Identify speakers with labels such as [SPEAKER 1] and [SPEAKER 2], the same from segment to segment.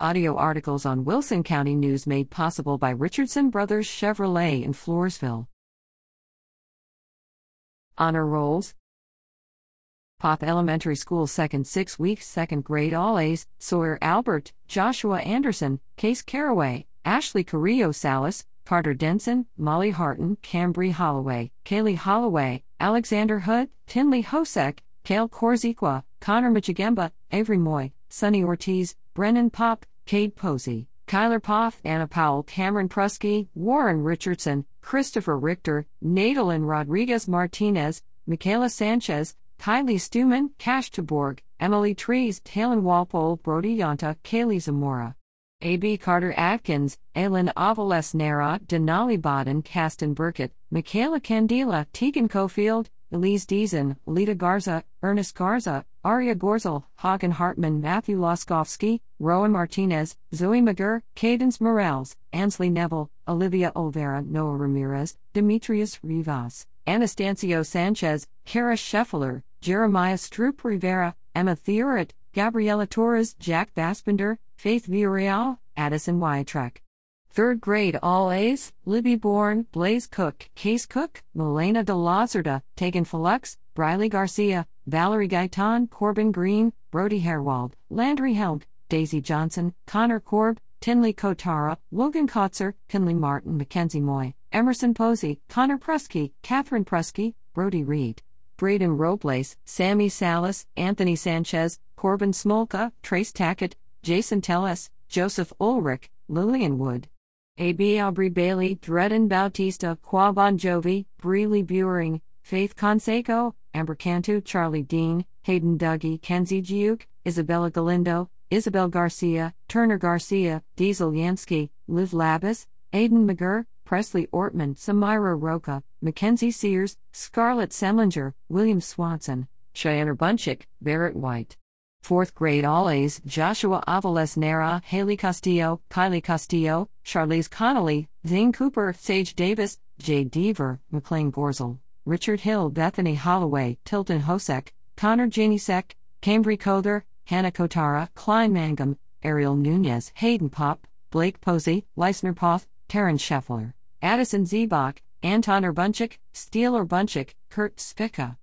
[SPEAKER 1] Audio articles on Wilson County News made possible by Richardson Brothers Chevrolet in Floresville. Honor Rolls Poth Elementary School Second Six Weeks Second Grade All A's Sawyer Albert, Joshua Anderson, Case Caraway, Ashley Carrillo Salas, Carter Denson, Molly Harton, Cambry Holloway, Kaylee Holloway, Alexander Hood, Tinley Hosek, Kale Korziqua, Connor Michigemba, Avery Moy, Sonny Ortiz, Brennan Pop, Cade Posey, Kyler Poff, Anna Powell, Cameron Prusky, Warren Richardson, Christopher Richter, Nadalyn Rodriguez Martinez, Michaela Sanchez, Kylie Stuman, Cash Taborg, Emily Trees, Talon Walpole, Brody Yonta, Kaylee Zamora. A.B. Carter Atkins, Aylin Avales Nera, Denali Baden, Caston Burkett, Michaela Candela, Tegan Cofield, Elise Deason, Lita Garza, Ernest Garza, Aria Gorzel, Hagen Hartman, Matthew Loskowski, Rowan Martinez, Zoe McGurr, Cadence Morales, Ansley Neville, Olivia Olvera, Noah Ramirez, Demetrius Rivas, Anastacio Sanchez, Kara Scheffler, Jeremiah Stroop Rivera, Emma Theoret, Gabriela Torres, Jack Baspender, Faith Villarreal, Addison Wiatrek. Third grade All A's, Libby Bourne, Blaze Cook, Case Cook, Milena de Lazarda, Tegan Felux, Briley Garcia, Valerie Gaitan, Corbin Green, Brody Herwald, Landry Helg, Daisy Johnson, Connor Korb, Tinley Kotara, Logan Kotzer, Kinley Martin, Mackenzie Moy, Emerson Posey, Connor Prusky, Catherine Prusky, Brody Reed, Braden Robles, Sammy Salas, Anthony Sanchez, Corbin Smolka, Trace Tackett, Jason Telles, Joseph Ulrich, Lillian Wood. A.B. Aubrey Bailey, Dredden Bautista, Qua Bon Jovi, Breely Buring, Faith Conseco, Amber Cantu, Charlie Dean, Hayden Dougie, Kenzie Giuk, Isabella Galindo, Isabel Garcia, Turner Garcia, Diesel Yansky, Liv Labis, Aidan McGurr, Presley Ortman, Samira Roca, Mackenzie Sears, Scarlett Semlinger, William Swanson, Cheyenne Bunchick, Barrett White. Fourth grade All A's Joshua Avales Nera, Haley Castillo, Kylie Castillo, Charlize Connolly, Zane Cooper, Sage Davis, Jay Deaver, McLean Gorzel, Richard Hill, Bethany Holloway, Tilton Hosek, Connor Janisek, Cambry Kother, Hannah Kotara, Klein Mangum, Ariel Nunez, Hayden Pop, Blake Posey, Leisner Poth, Taryn Scheffler, Addison Zebach, Anton Urbanczyk, Steele Urbanczyk, Kurt Spica.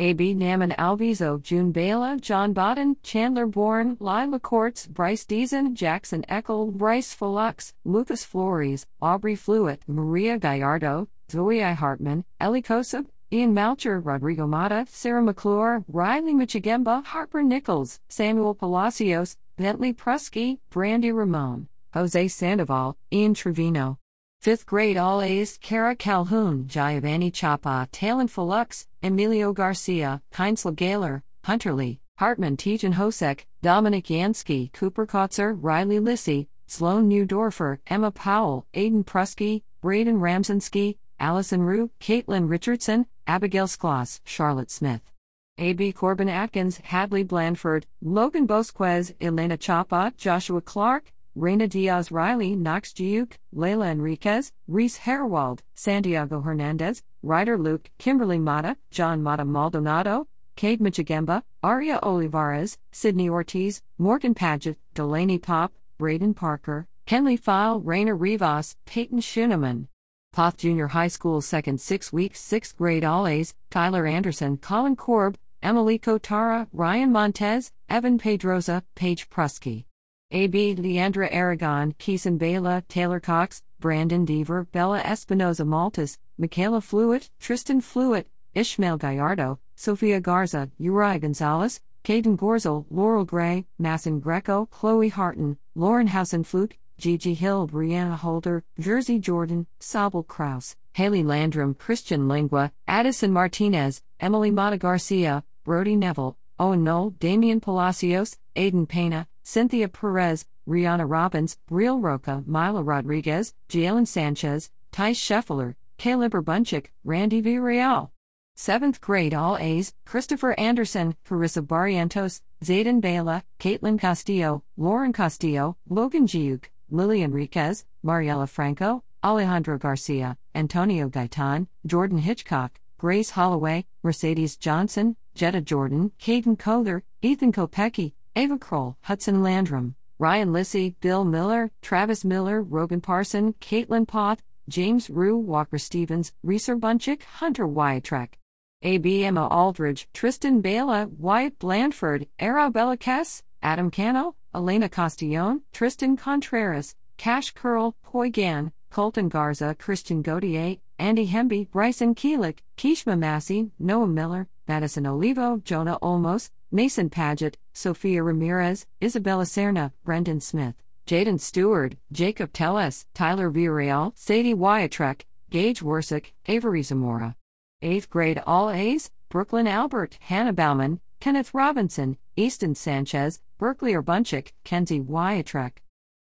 [SPEAKER 1] A.B. Naman Alvizo, June Bela, John Bodden, Chandler Bourne, Lila Courts, Bryce Deason, Jackson Eckel, Bryce Felux, Lucas Flores, Aubrey Fluitt, Maria Gallardo, Zoe I. Hartman, Ellie Kosub, Ian Malcher, Rodrigo Mata, Sarah McClure, Riley Michigemba, Harper Nichols, Samuel Palacios, Bentley Prusky, Brandy Ramon, Jose Sandoval, Ian Trevino. Fifth grade All A's Kara Calhoun, Giovanni Chapa, Talon Felux, Emilio Garcia, Heinzel Gaylor, Hunter Lee, Hartman Tejan Hosek, Dominic Yansky, Cooper Kotzer, Riley Lissy, Sloan Newdorfer, Emma Powell, Aiden Prusky, Braden Ramsensky, Allison Rue, Caitlin Richardson, Abigail Skloss, Charlotte Smith. A.B. Corbin Atkins, Hadley Blandford, Logan Bosquez, Elena Chapa, Joshua Clark, Reina Diaz Riley, Knox Giuk, Leila Enriquez, Reese Herwald, Santiago Hernandez, Ryder Luke, Kimberly Mata, John Mata Maldonado, Cade Michigemba, Aria Olivares, Sydney Ortiz, Morgan Paget, Delaney Pop, Braden Parker, Kenley File, Rainer Rivas, Peyton Schuneman. Poth Junior High School Second Six Weeks Sixth Grade All A's, Tyler Anderson, Colin Korb, Emily Kotara, Ryan Montez, Evan Pedroza, Paige Prusky. A.B. Leandra Aragon, Keeson Bela, Taylor Cox, Brandon Deaver, Bella Espinoza Maltas, Michaela Fluitt, Tristan Fluitt, Ishmael Gallardo, Sofia Garza, Uriah Gonzalez, Caden Gorzel, Laurel Gray, Masson Greco, Chloe Harton, Lauren Hausenfluke, Gigi Hill, Brianna Holder, Jersey Jordan, Sabel Kraus, Haley Landrum, Christian Lingua, Addison Martinez, Emily Mata Garcia, Brody Neville, Owen Knoll, Damian Palacios, Aiden Pena, Cynthia Perez, Rihanna Robbins, Real Roca, Mila Rodriguez, Jalen Sanchez, Tice Scheffler, Caleb Urbanczyk, Randy Villarreal. Seventh grade All A's, Christopher Anderson, Carissa Barrientos, Zayden Bela, Caitlin Castillo, Lauren Castillo, Logan Giuk, Lily Enriquez, Mariela Franco, Alejandro Garcia, Antonio Gaitan, Jordan Hitchcock, Grace Holloway, Mercedes Johnson, Jetta Jordan, Caden Kother, Ethan Kopecki, Ava Kroll, Hudson Landrum, Ryan Lissy, Bill Miller, Travis Miller, Rogan Parson, Caitlin Poth, James Rue, Walker Stevens, Reeser Bunchick, Hunter Wiatrek. A.B. Emma Aldridge, Tristan Bela, Wyatt Blandford, Arabella Kess, Adam Cano, Elena Castillon, Tristan Contreras, Cash Curl, Poi Gan, Colton Garza, Christian Gautier, Andy Hemby, Bryson Keelick, Kishma Massey, Noah Miller, Madison Olivo, Jonah Olmos, Mason Paget, Sophia Ramirez, Isabella Serna, Brendan Smith, Jaden Stewart, Jacob Telles, Tyler Villarreal, Sadie Wiatrek, Gage Worsick, Avery Zamora. 8th grade All A's, Brooklyn Albert, Hannah Bauman, Kenneth Robinson, Easton Sanchez, Berkeley Bunchick, Kenzie Wiatrek.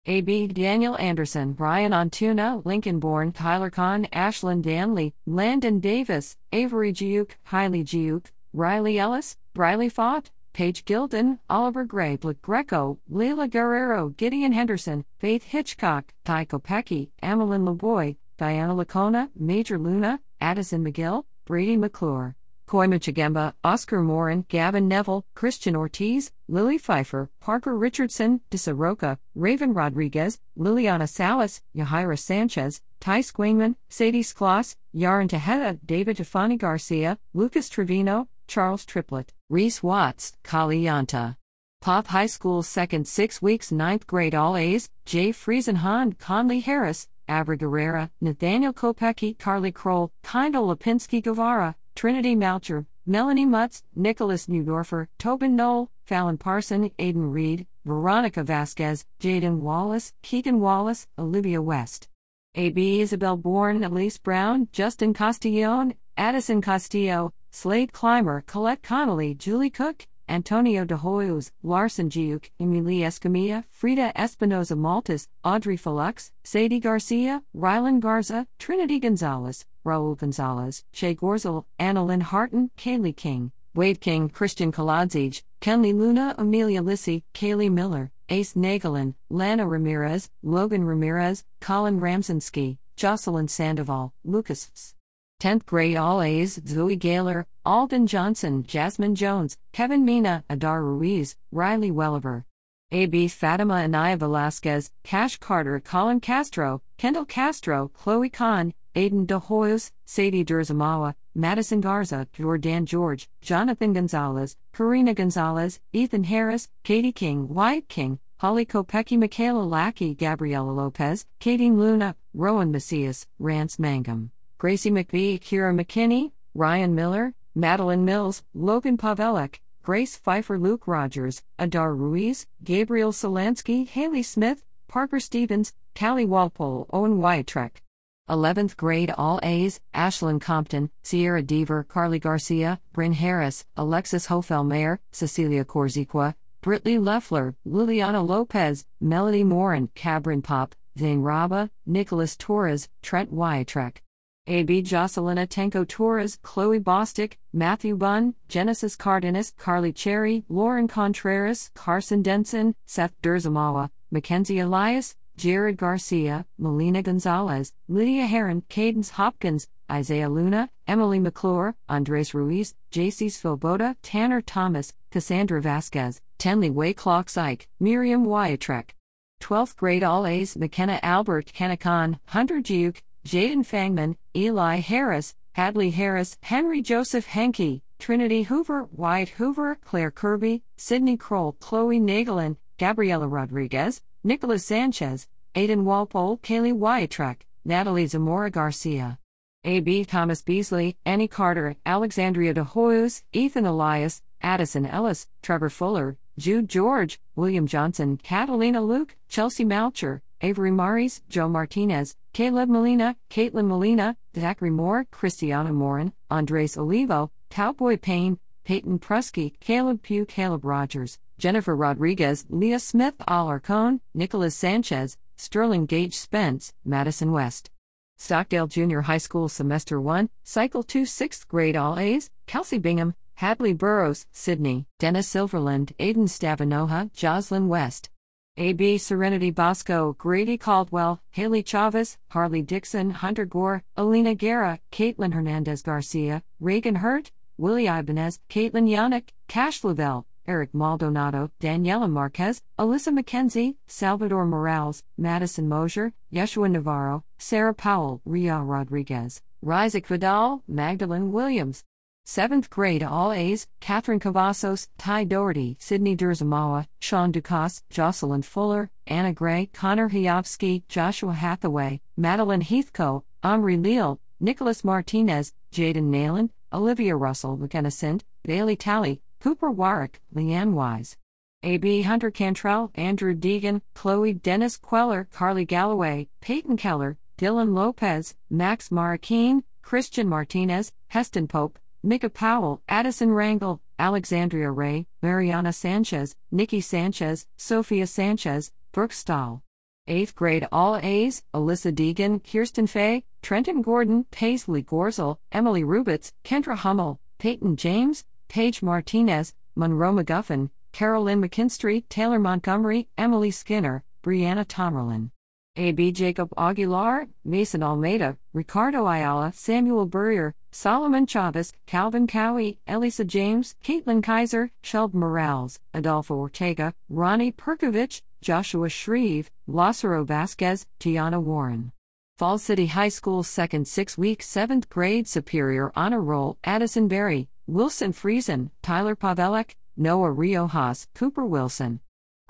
[SPEAKER 1] A.B. Daniel Anderson, Ryan Antuna, Lincoln Bourne, Tyler Kahn, Ashlyn Danley, Landon Davis, Avery Giuk, Hailey Giuk, Riley Ellis, Riley Fott, Paige Gilden, Oliver Gray, Blake Greco, Leila Guerrero, Gideon Henderson, Faith Hitchcock, Ty Kopecky, Amelin LeBoy, Diana Lacona, Major Luna, Addison McGill, Brady McClure. Koima Chigemba, Oscar Morin, Gavin Neville, Christian Ortiz, Lily Pfeiffer, Parker Richardson, Disaroka, Raven Rodriguez, Liliana Salas, Yahira Sanchez, Ty Squingman, Sadie Skloss, Yaron Tejeda, David Tefani Garcia, Lucas Trevino, Charles Triplett, Reese Watts, Kali Yanta. Poth High School second six weeks ninth grade all A's, Jay Friesenhahn, Conley Harris, Abra Guerrera, Nathaniel Kopecky, Carly Kroll, Kindle Lipinski Guevara, Trinity Malcher, Melanie Mutz, Nicholas Newdorfer, Tobin Knoll, Fallon Parson, Aidan Reed, Veronica Vasquez, Jaden Wallace, Keegan Wallace, Olivia West. A.B. Isabel Bourne, Elise Brown, Justin Castillon, Addison Castillo, Slade Clymer, Colette Connolly, Julie Cook, Antonio de Hoyos, Larson Giuk, Emilie Escamilla, Frida Espinoza Maltas, Audrey Felux, Sadie Garcia, Rylan Garza, Trinity Gonzalez, Raul Gonzalez, Shay Gorzel, Annalyn Harton, Kaylee King, Wade King, Christian Kaladzic, Kenley Luna, Amelia Lissy, Kaylee Miller, Ace Nagelin, Lana Ramirez, Logan Ramirez, Colin Ramsensky, Jocelyn Sandoval, Lucas 10th grade All A's, Zoe Gaylor, Alden Johnson, Jasmine Jones, Kevin Mina, Adar Ruiz, Riley Welliver. A.B. Fatima Anaya Velasquez, Cash Carter, Colin Castro, Kendall Castro, Chloe Kahn, Aiden De Hoyos, Sadie Durzamawa, Madison Garza, Jordan George, Jonathan Gonzalez, Karina Gonzalez, Ethan Harris, Katie King, Wyatt King, Holly Kopecky, Michaela Lackey, Gabriela Lopez, Katie Luna, Rowan Macias, Rance Mangum, Gracie McVie, Kira McKinney, Ryan Miller, Madeline Mills, Logan Pavelek, Grace Pfeiffer, Luke Rogers, Adar Ruiz, Gabriel Solansky, Haley Smith, Parker Stevens, Callie Walpole, Owen Wiatrek. 11th grade All A's, Ashlyn Compton, Sierra Deaver, Carly Garcia, Bryn Harris, Alexis Hofelmayer, Cecilia Korziqua, Britley Leffler, Liliana Lopez, Melody Morin, Cabrin Pop, Zane Raba, Nicholas Torres, Trent Wiatrek. A.B. Jocelyn Tenko Torres, Chloe Bostick, Matthew Bunn, Genesis Cardenas, Carly Cherry, Lauren Contreras, Carson Denson, Seth Durzamawa, Mackenzie Elias, Jared Garcia, Melina Gonzalez, Lydia Heron, Cadence Hopkins, Isaiah Luna, Emily McClure, Andres Ruiz, JC Svoboda, Tanner Thomas, Cassandra Vasquez, Tenley Wayclock Ike, Miriam Wiatrek. 12th grade All A's McKenna Albert Kanakan, Hunter Giuk, Jaden Fangman, Eli Harris, Hadley Harris, Henry Joseph Henke, Trinity Hoover, Wyatt Hoover, Claire Kirby, Sydney Kroll, Chloe Nagelin, Gabriela Rodriguez, Nicholas Sanchez, Aidan Walpole, Kaylee Wiatrek, Natalie Zamora Garcia. A.B. Thomas Beasley, Annie Carter, Alexandria De Hoyos, Ethan Elias, Addison Ellis, Trevor Fuller, Jude George, William Johnson, Catalina Luke, Chelsea Malcher, Avery Maris, Joe Martinez, Caleb Molina, Caitlin Molina, Zachary Moore, Christiana Morin, Andres Olivo, Cowboy Payne, Peyton Prusky, Caleb Pugh, Caleb Rogers, Jennifer Rodriguez, Leah Smith, Alarcone, Nicholas Sanchez, Sterling Gage Spence, Madison West. Stockdale Junior High School Semester 1, Cycle 2 6th grade All A's, Kelsey Bingham, Hadley Burrows, Sydney, Dennis Silverland, Aiden Stavanoha, Jocelyn West. A.B. Serenity Bosco, Grady Caldwell, Haley Chavez, Harley Dixon, Hunter Gore, Alina Guerra, Caitlin Hernandez Garcia, Reagan Hurt, Willie Ibanez, Caitlin Yannick, Cash Lavelle, Eric Maldonado, Daniela Marquez, Alyssa McKenzie, Salvador Morales, Madison Mosier, Yeshua Navarro, Sarah Powell, Ria Rodriguez, Rizik Vidal, Magdalene Williams. 7th grade All A's, Catherine Cavazos, Ty Doherty, Sydney Durzamawa, Sean Ducasse, Jocelyn Fuller, Anna Gray, Connor Hiovsky, Joshua Hathaway, Madeline Heathco, Omri Leal, Nicholas Martinez, Jaden Nayland, Olivia Russell, McKenna Sint, Bailey Talley, Cooper Warwick, Leanne Wise. A.B. Hunter Cantrell, Andrew Deegan, Chloe Dennis Queller, Carly Galloway, Peyton Keller, Dylan Lopez, Max Marroquin, Christian Martinez, Heston Pope, Mika Powell, Addison Rangel, Alexandria Ray, Mariana Sanchez, Nikki Sanchez, Sophia Sanchez, Brooke Stahl. 8th grade All A's, Alyssa Deegan, Kirsten Fay, Trenton Gordon, Paisley Gorzel, Emily Rubitz, Kendra Hummel, Peyton James, Paige Martinez, Monroe McGuffin, Carolyn McKinstry, Taylor Montgomery, Emily Skinner, Brianna Tomerlin. A.B. Jacob Aguilar, Mason Almeida, Ricardo Ayala, Samuel Burrier, Solomon Chavez, Calvin Cowie, Elisa James, Caitlin Kaiser, Shelb Morales, Adolfo Ortega, Ronnie Perkovich, Joshua Shreve, Lázaro Vasquez, Tiana Warren. Fall City High School Second Six Week 7th Grade Superior Honor Roll Addison Berry, Wilson Friesen, Tyler Pavelek, Noah Riojas, Cooper Wilson.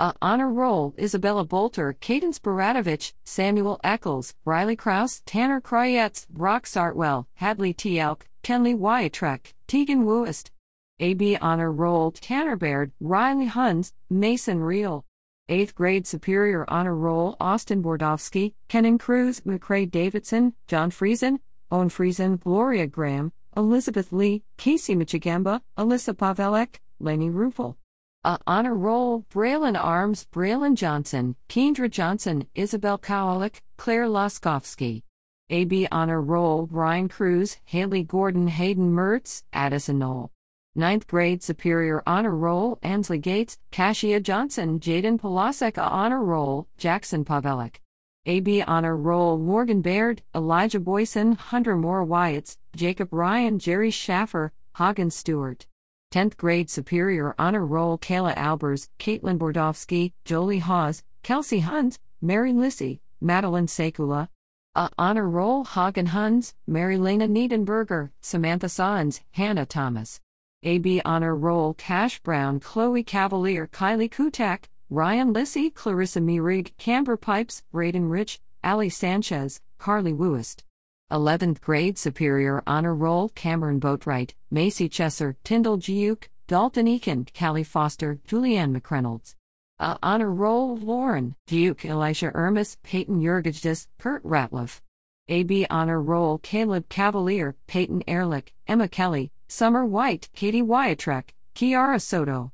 [SPEAKER 1] A honor roll Isabella Bolter, Cadence Baratovich, Samuel Eccles, Riley Kraus, Tanner Kroyetz, Brock Sartwell, Hadley T. Elk, Kenley Wiatrek, Tegan Wooist. AB honor roll Tanner Baird, Riley Huns, Mason Reel. 8th grade Superior Honor Roll Austin Bordovsky, Kenan Cruz, McCray Davidson, John Friesen, Owen Friesen, Gloria Graham, Elizabeth Lee, Casey Michigamba, Alyssa Pavelek, Lenny Rufel. A honor roll Braylon Arms, Braylon Johnson, Kendra Johnson, Isabel Kowalik, Claire Laskowski. AB honor roll Ryan Cruz, Haley Gordon, Hayden Mertz, Addison Knoll. Ninth grade Superior Honor Roll Ansley Gates, Kashia Johnson, Jaden Polasek A Honor Roll, Jackson Pavelek. AB Honor Roll Morgan Baird, Elijah Boyson, Hunter Moore Wyatts, Jacob Ryan, Jerry Schaffer, Hagen Stewart. 10th grade Superior Honor Roll Kayla Albers, Caitlin Bordovsky, Jolie Hawes, Kelsey Hunt, Mary Lissy, Madeline Sekula. A Honor Roll Hagen Huns, Mary Lena Niedenberger, Samantha Sons, Hannah Thomas. AB Honor Roll Cash Brown, Chloe Cavalier, Kylie Kutak, Ryan Lissy, Clarissa Meerig, Camber Pipes, Braden Rich, Ali Sanchez, Carly Wooist. 11th grade Superior Honor Roll Cameron Boatwright, Macy Chesser, Tyndall Giuk, Dalton Eakin, Callie Foster, Julianne McReynolds. A Honor Roll Lauren, Giuk, Elisha Ermis, Peyton Yurgijdas, Kurt Ratliff. AB Honor Roll Caleb Cavalier, Peyton Ehrlich, Emma Kelly, Summer White, Katie Wiatrek, Kiara Soto.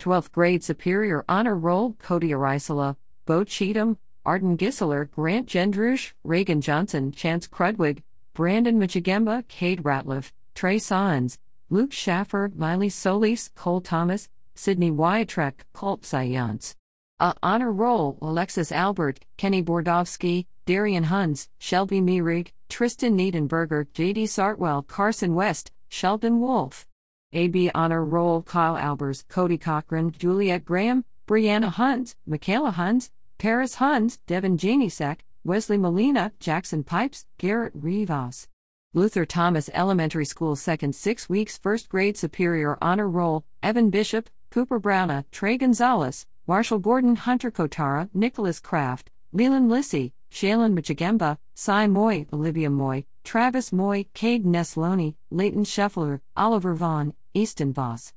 [SPEAKER 1] 12th grade Superior Honor Roll Cody Arisola, Bo Cheatham, Arden Gisseler, Grant Gendrush, Reagan Johnson, Chance Crudwig, Brandon Michigemba, Cade Ratliff, Trey Sons, Luke Schaffer, Miley Solis, Cole Thomas, Sydney Wiatrek, Colt Sayance. A honor roll Alexis Albert, Kenny Bordovsky, Darian Huns, Shelby Meerig, Tristan Niedenberger, JD Sartwell, Carson West, Sheldon Wolf. AB honor roll Kyle Albers, Cody Cochran, Juliet Graham, Brianna Huns, Michaela Huns, Paris Huns, Devin Janisek, Wesley Molina, Jackson Pipes, Garrett Rivas. Luther Thomas Elementary School Second Six Weeks First Grade Superior Honor Roll, Evan Bishop, Cooper Browna, Trey Gonzalez, Marshall Gordon, Hunter Kotara, Nicholas Kraft, Leland Lissy, Shaylin Michigemba, Cy Moy, Olivia Moy, Travis Moy, Cade Nesloni, Leighton Scheffler, Oliver Vaughn, Easton Voss.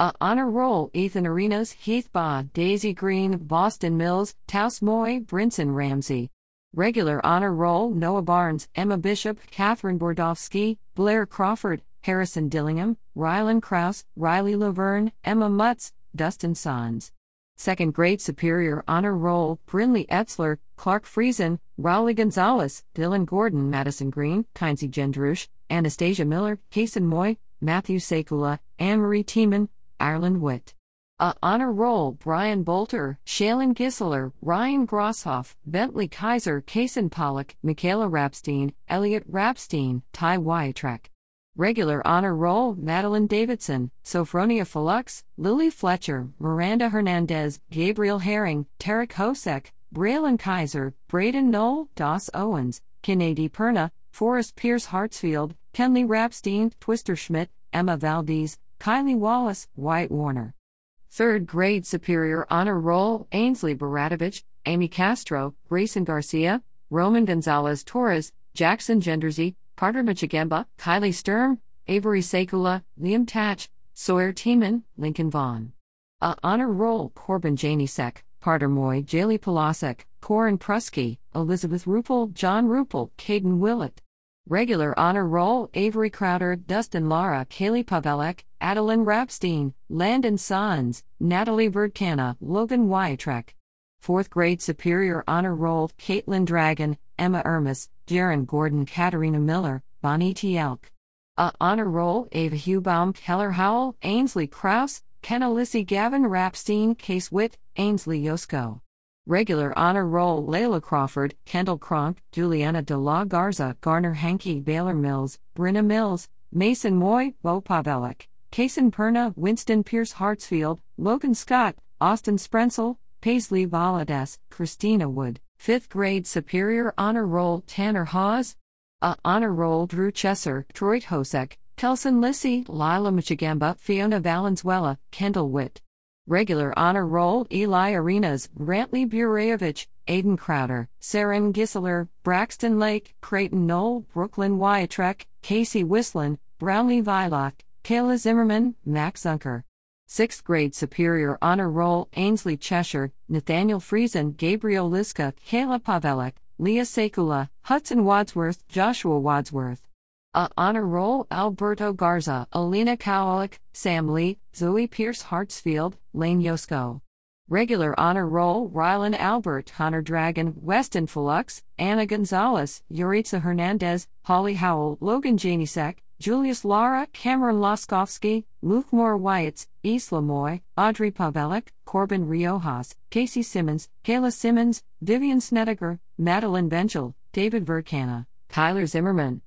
[SPEAKER 1] A honor roll Ethan Arenas, Heath Ba, Daisy Green, Boston Mills, Taus Moy, Brinson Ramsey. Regular honor roll Noah Barnes, Emma Bishop, Catherine Bordovsky, Blair Crawford, Harrison Dillingham, Rylan Kraus, Riley Laverne, Emma Mutz, Dustin Sons. Second grade Superior Honor Roll Brinley Etzler, Clark Friesen, Rowley Gonzalez, Dylan Gordon, Madison Green, Kinsey Gendrush, Anastasia Miller, Kason Moy, Matthew Sekula, Anne Marie Tiemann, Ireland Witt. A honor roll Brian Bolter, Shaylin Gisseler, Ryan Grosshoff, Bentley Kaiser, Kason Pollock, Michaela Rapstein, Elliot Rapstein, Ty Wiatrek. Regular honor roll Madeline Davidson, Sophronia Felux, Lily Fletcher, Miranda Hernandez, Gabriel Herring, Tarek Hosek, Braylon Kaiser, Braden Knoll, Doss Owens, Kennedy Perna, Forrest Pierce Hartsfield, Kenley Rapstein, Twister Schmidt, Emma Valdez, Kylie Wallace, White Warner. Third grade Superior Honor Roll Ainsley Baratovich, Amy Castro, Grayson Garcia, Roman Gonzalez Torres, Jackson Gendersey, Carter Michigemba, Kylie Sturm, Avery Sekula, Liam Tatch, Sawyer Tiemann, Lincoln Vaughn. A honor roll Corbin Janisek, Carter Moy, Jaylee Polasek, Corin Prusky, Elizabeth Rupel, John Rupel, Caden Willett. Regular honor roll Avery Crowder, Dustin Lara, Kaylee Pavelek, Adeline Rapstein, Landon Sons, Natalie Verdcana, Logan Wiatrek. Fourth grade superior honor roll Caitlin Dragon, Emma Ermis, Jaron Gordon, Katarina Miller, Bonnie T. Elk. A honor roll Ava Hubaum, Keller Howell, Ainsley Kraus, Lissy Gavin Rapstein, Case Witt, Ainsley Yosko. Regular honor roll Layla Crawford, Kendall Kronk, Juliana De La Garza, Garner Hankey, Baylor Mills, Brinna Mills, Mason Moy, Bo Pavelek, Kason Perna, Winston Pierce Hartsfield, Logan Scott, Austin Sprenzel, Paisley Valadez, Christina Wood. Fifth grade Superior Honor Roll Tanner Hawes. A Honor Roll Drew Chesser, Troy Hosek, Kelson Lissy, Lila Michigamba, Fiona Valenzuela, Kendall Witt. Regular Honor Roll Eli Arenas, Brantley Burayevich, Aiden Crowder, Saren Gisseler, Braxton Lake, Creighton Knoll, Brooklyn Wiatrek, Casey Whistlin, Brownlee Vilock, Kayla Zimmerman, Max Zunker. Sixth grade Superior Honor Roll Ainsley Cheshire, Nathaniel Friesen, Gabriel Liska, Kayla Pavelek, Leah Sekula, Hudson Wadsworth, Joshua Wadsworth. A Honor Roll Alberto Garza, Alina Kowalik, Sam Lee, Zoe Pierce Hartsfield, Lane Yosko. Regular Honor Roll Rylan Albert, Hunter Dragon, Weston Felux, Anna Gonzalez, Yuritsa Hernandez, Holly Howell, Logan Janisek, Julius Lara, Cameron Loskovsky, Luke Moore Wyatts, Isla Moy, Audrey Pavelek, Corbin Riojas, Casey Simmons, Kayla Simmons, Vivian Snedeker, Madeline Benchel, David Verkana, Tyler Zimmerman.